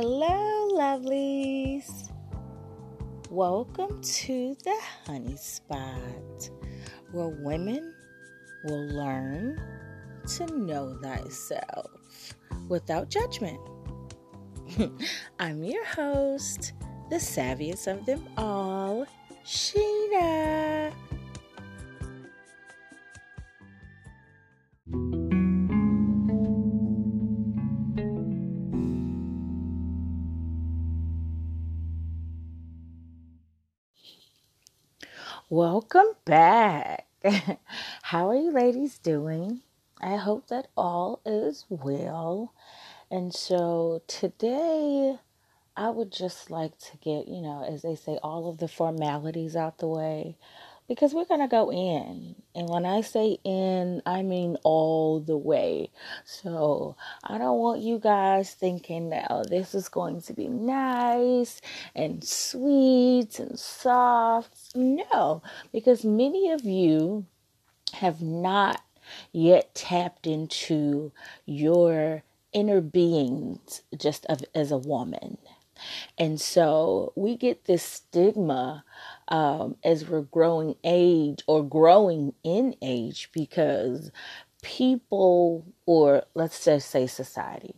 Hello, lovelies. Welcome to the Hunni Spot, where women will learn to know thyself without judgment. I'm your host, the savviest of them all, Sheena. Welcome back. How are you ladies doing? I hope that all is well. And so today I would just like to get, you know, as they say, all of the formalities out the way because we're going to go in. And when I say in, I mean all the way. So I don't want you guys thinking that oh, this is going to be nice and sweet and soft. No, because many of you have not yet tapped into your inner beings just of, as a woman. And so we get this stigma um, as we're growing age or growing in age because people, or let's just say society,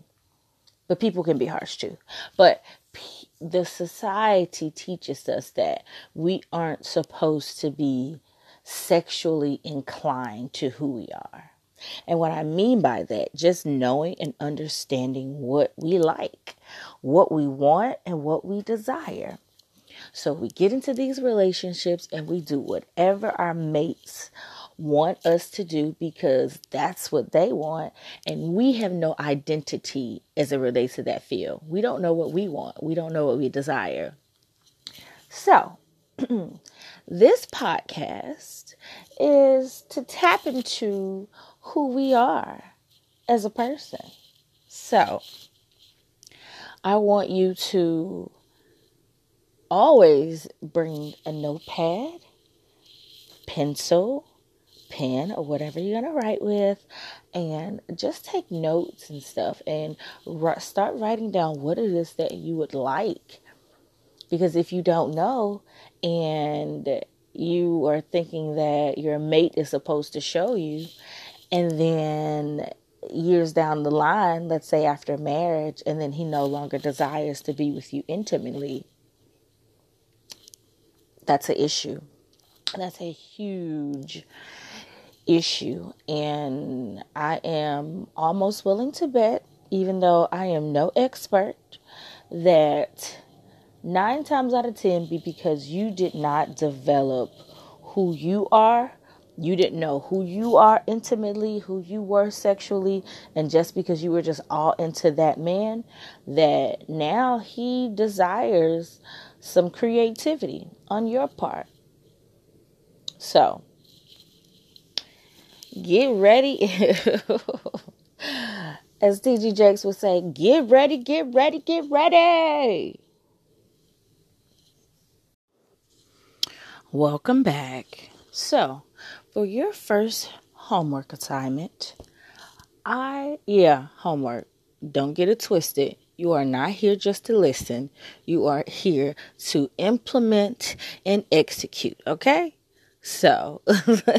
but people can be harsh too. But p- the society teaches us that we aren't supposed to be sexually inclined to who we are. And what I mean by that, just knowing and understanding what we like, what we want, and what we desire. So we get into these relationships and we do whatever our mates want us to do because that's what they want. And we have no identity as it relates to that field. We don't know what we want, we don't know what we desire. So, this podcast is to tap into who we are as a person. So, I want you to always bring a notepad, pencil, pen, or whatever you're going to write with, and just take notes and stuff and start writing down what it is that you would like. Because if you don't know and you are thinking that your mate is supposed to show you, and then years down the line, let's say after marriage, and then he no longer desires to be with you intimately, that's an issue. That's a huge issue. And I am almost willing to bet, even though I am no expert, that nine times out of ten be because you did not develop who you are. You didn't know who you are intimately, who you were sexually, and just because you were just all into that man, that now he desires some creativity on your part. So, get ready. As TD Jakes would say, get ready, get ready, get ready. Welcome back. So, for your first homework assignment, I, yeah, homework. Don't get it twisted. You are not here just to listen. You are here to implement and execute, okay? So,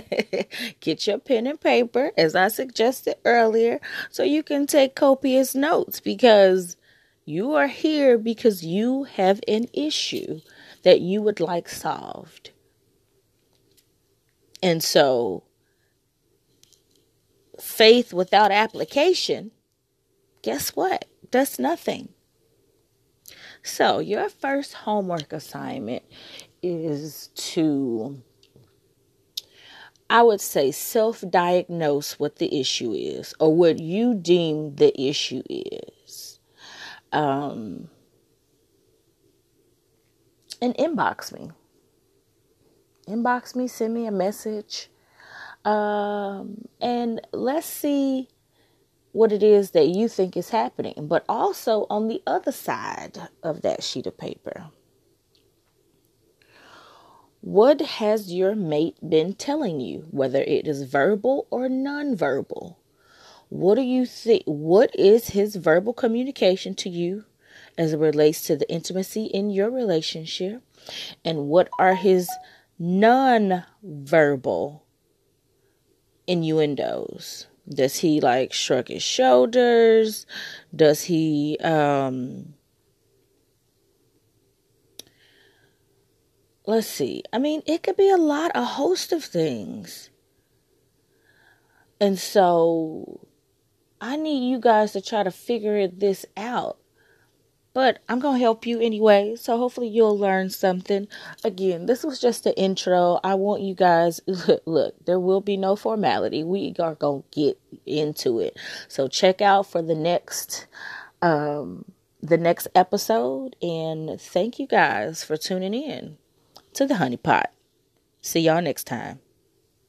get your pen and paper, as I suggested earlier, so you can take copious notes because you are here because you have an issue that you would like solved. And so, faith without application, guess what? does nothing. So, your first homework assignment is to, I would say, self diagnose what the issue is or what you deem the issue is. Um, and inbox me. Inbox me, send me a message. Um, and let's see what it is that you think is happening, but also on the other side of that sheet of paper. What has your mate been telling you, whether it is verbal or nonverbal? What do you think? What is his verbal communication to you? as it relates to the intimacy in your relationship and what are his non-verbal innuendos. Does he like shrug his shoulders? Does he um let's see. I mean it could be a lot a host of things. And so I need you guys to try to figure this out. But I'm going to help you anyway. So hopefully you'll learn something. Again, this was just the intro. I want you guys, look, look there will be no formality. We are going to get into it. So check out for the next, um, the next episode. And thank you guys for tuning in to the Honey Pot. See y'all next time.